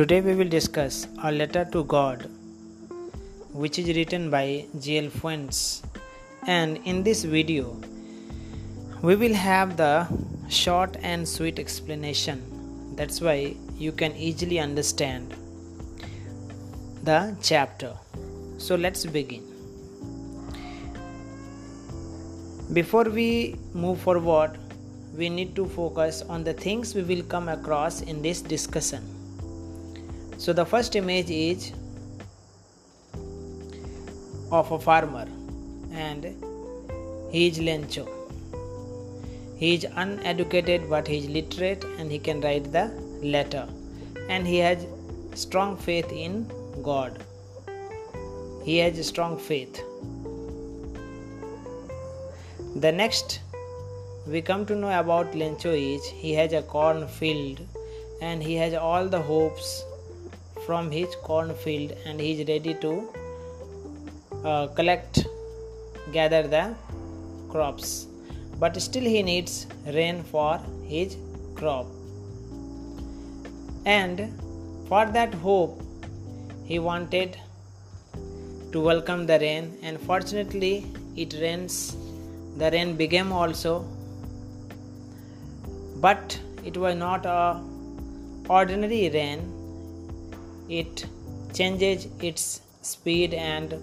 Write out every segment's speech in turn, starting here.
Today we will discuss a letter to God which is written by G.L. Fuentes. And in this video we will have the short and sweet explanation. That's why you can easily understand the chapter. So let's begin. Before we move forward we need to focus on the things we will come across in this discussion so the first image is of a farmer and he is lencho. He is uneducated but he is literate and he can write the letter. And he has strong faith in god. He has strong faith. The next we come to know about lencho is he has a cornfield and he has all the hopes from his cornfield and he is ready to uh, collect gather the crops. But still he needs rain for his crop. And for that hope he wanted to welcome the rain. And fortunately it rains the rain became also. But it was not a ordinary rain it changes its speed and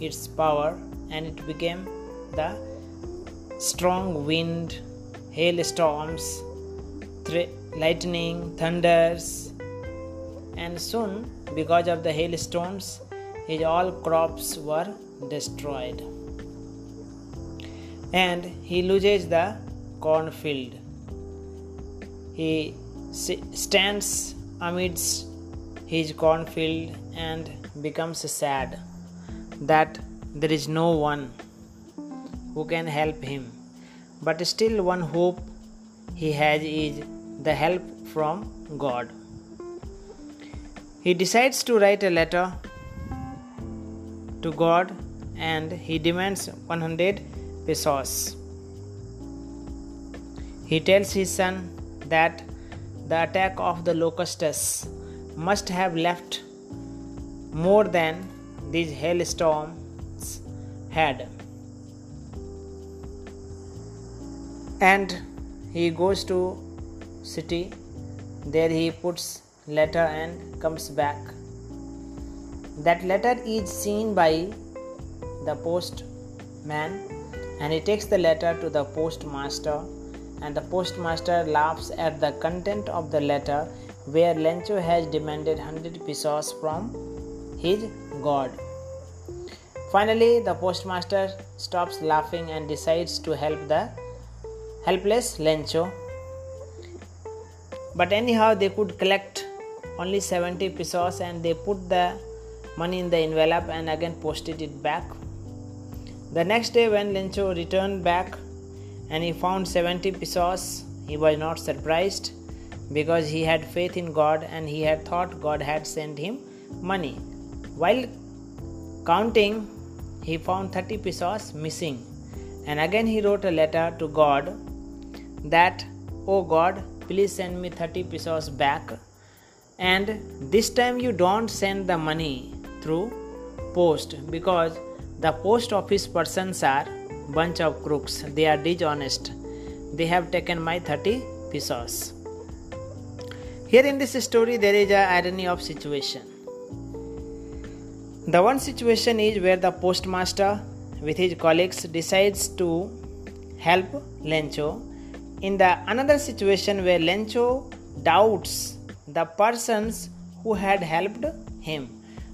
its power and it became the strong wind hailstorms lightning thunders. And soon because of the hailstones his all crops were destroyed. And he loses the cornfield. He stands amidst his cornfield and becomes sad that there is no one who can help him. But still, one hope he has is the help from God. He decides to write a letter to God and he demands 100 pesos. He tells his son that the attack of the locusts must have left more than these hailstorms had. And he goes to city. There he puts letter and comes back. That letter is seen by the postman and he takes the letter to the postmaster and the postmaster laughs at the content of the letter where Lencho has demanded 100 pesos from his god. Finally, the postmaster stops laughing and decides to help the helpless Lencho. But anyhow, they could collect only 70 pesos and they put the money in the envelope and again posted it back. The next day, when Lencho returned back and he found 70 pesos, he was not surprised because he had faith in God and he had thought God had sent him money. While counting, he found 30 pesos missing. And again he wrote a letter to God that, Oh God, please send me 30 pesos back. And this time you don't send the money through post because the post office persons are bunch of crooks. They are dishonest. They have taken my 30 pesos. Here in this story, there is a irony of situation. The one situation is where the postmaster with his colleagues decides to help Lencho. In the another situation where Lencho doubts the persons who had helped him.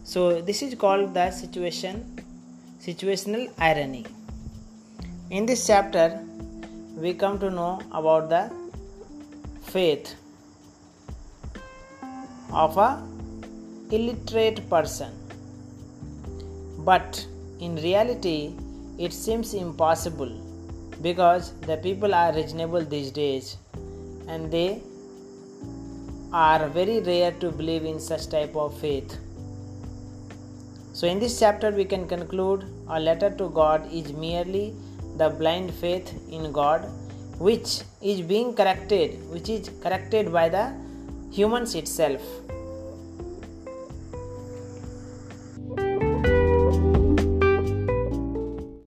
So this is called the situation situational irony. In this chapter, we come to know about the faith of a illiterate person. But in reality it seems impossible because the people are reasonable these days and they are very rare to believe in such type of faith. So in this chapter we can conclude a letter to god is merely the blind faith in god which is being corrected which is corrected by the humans itself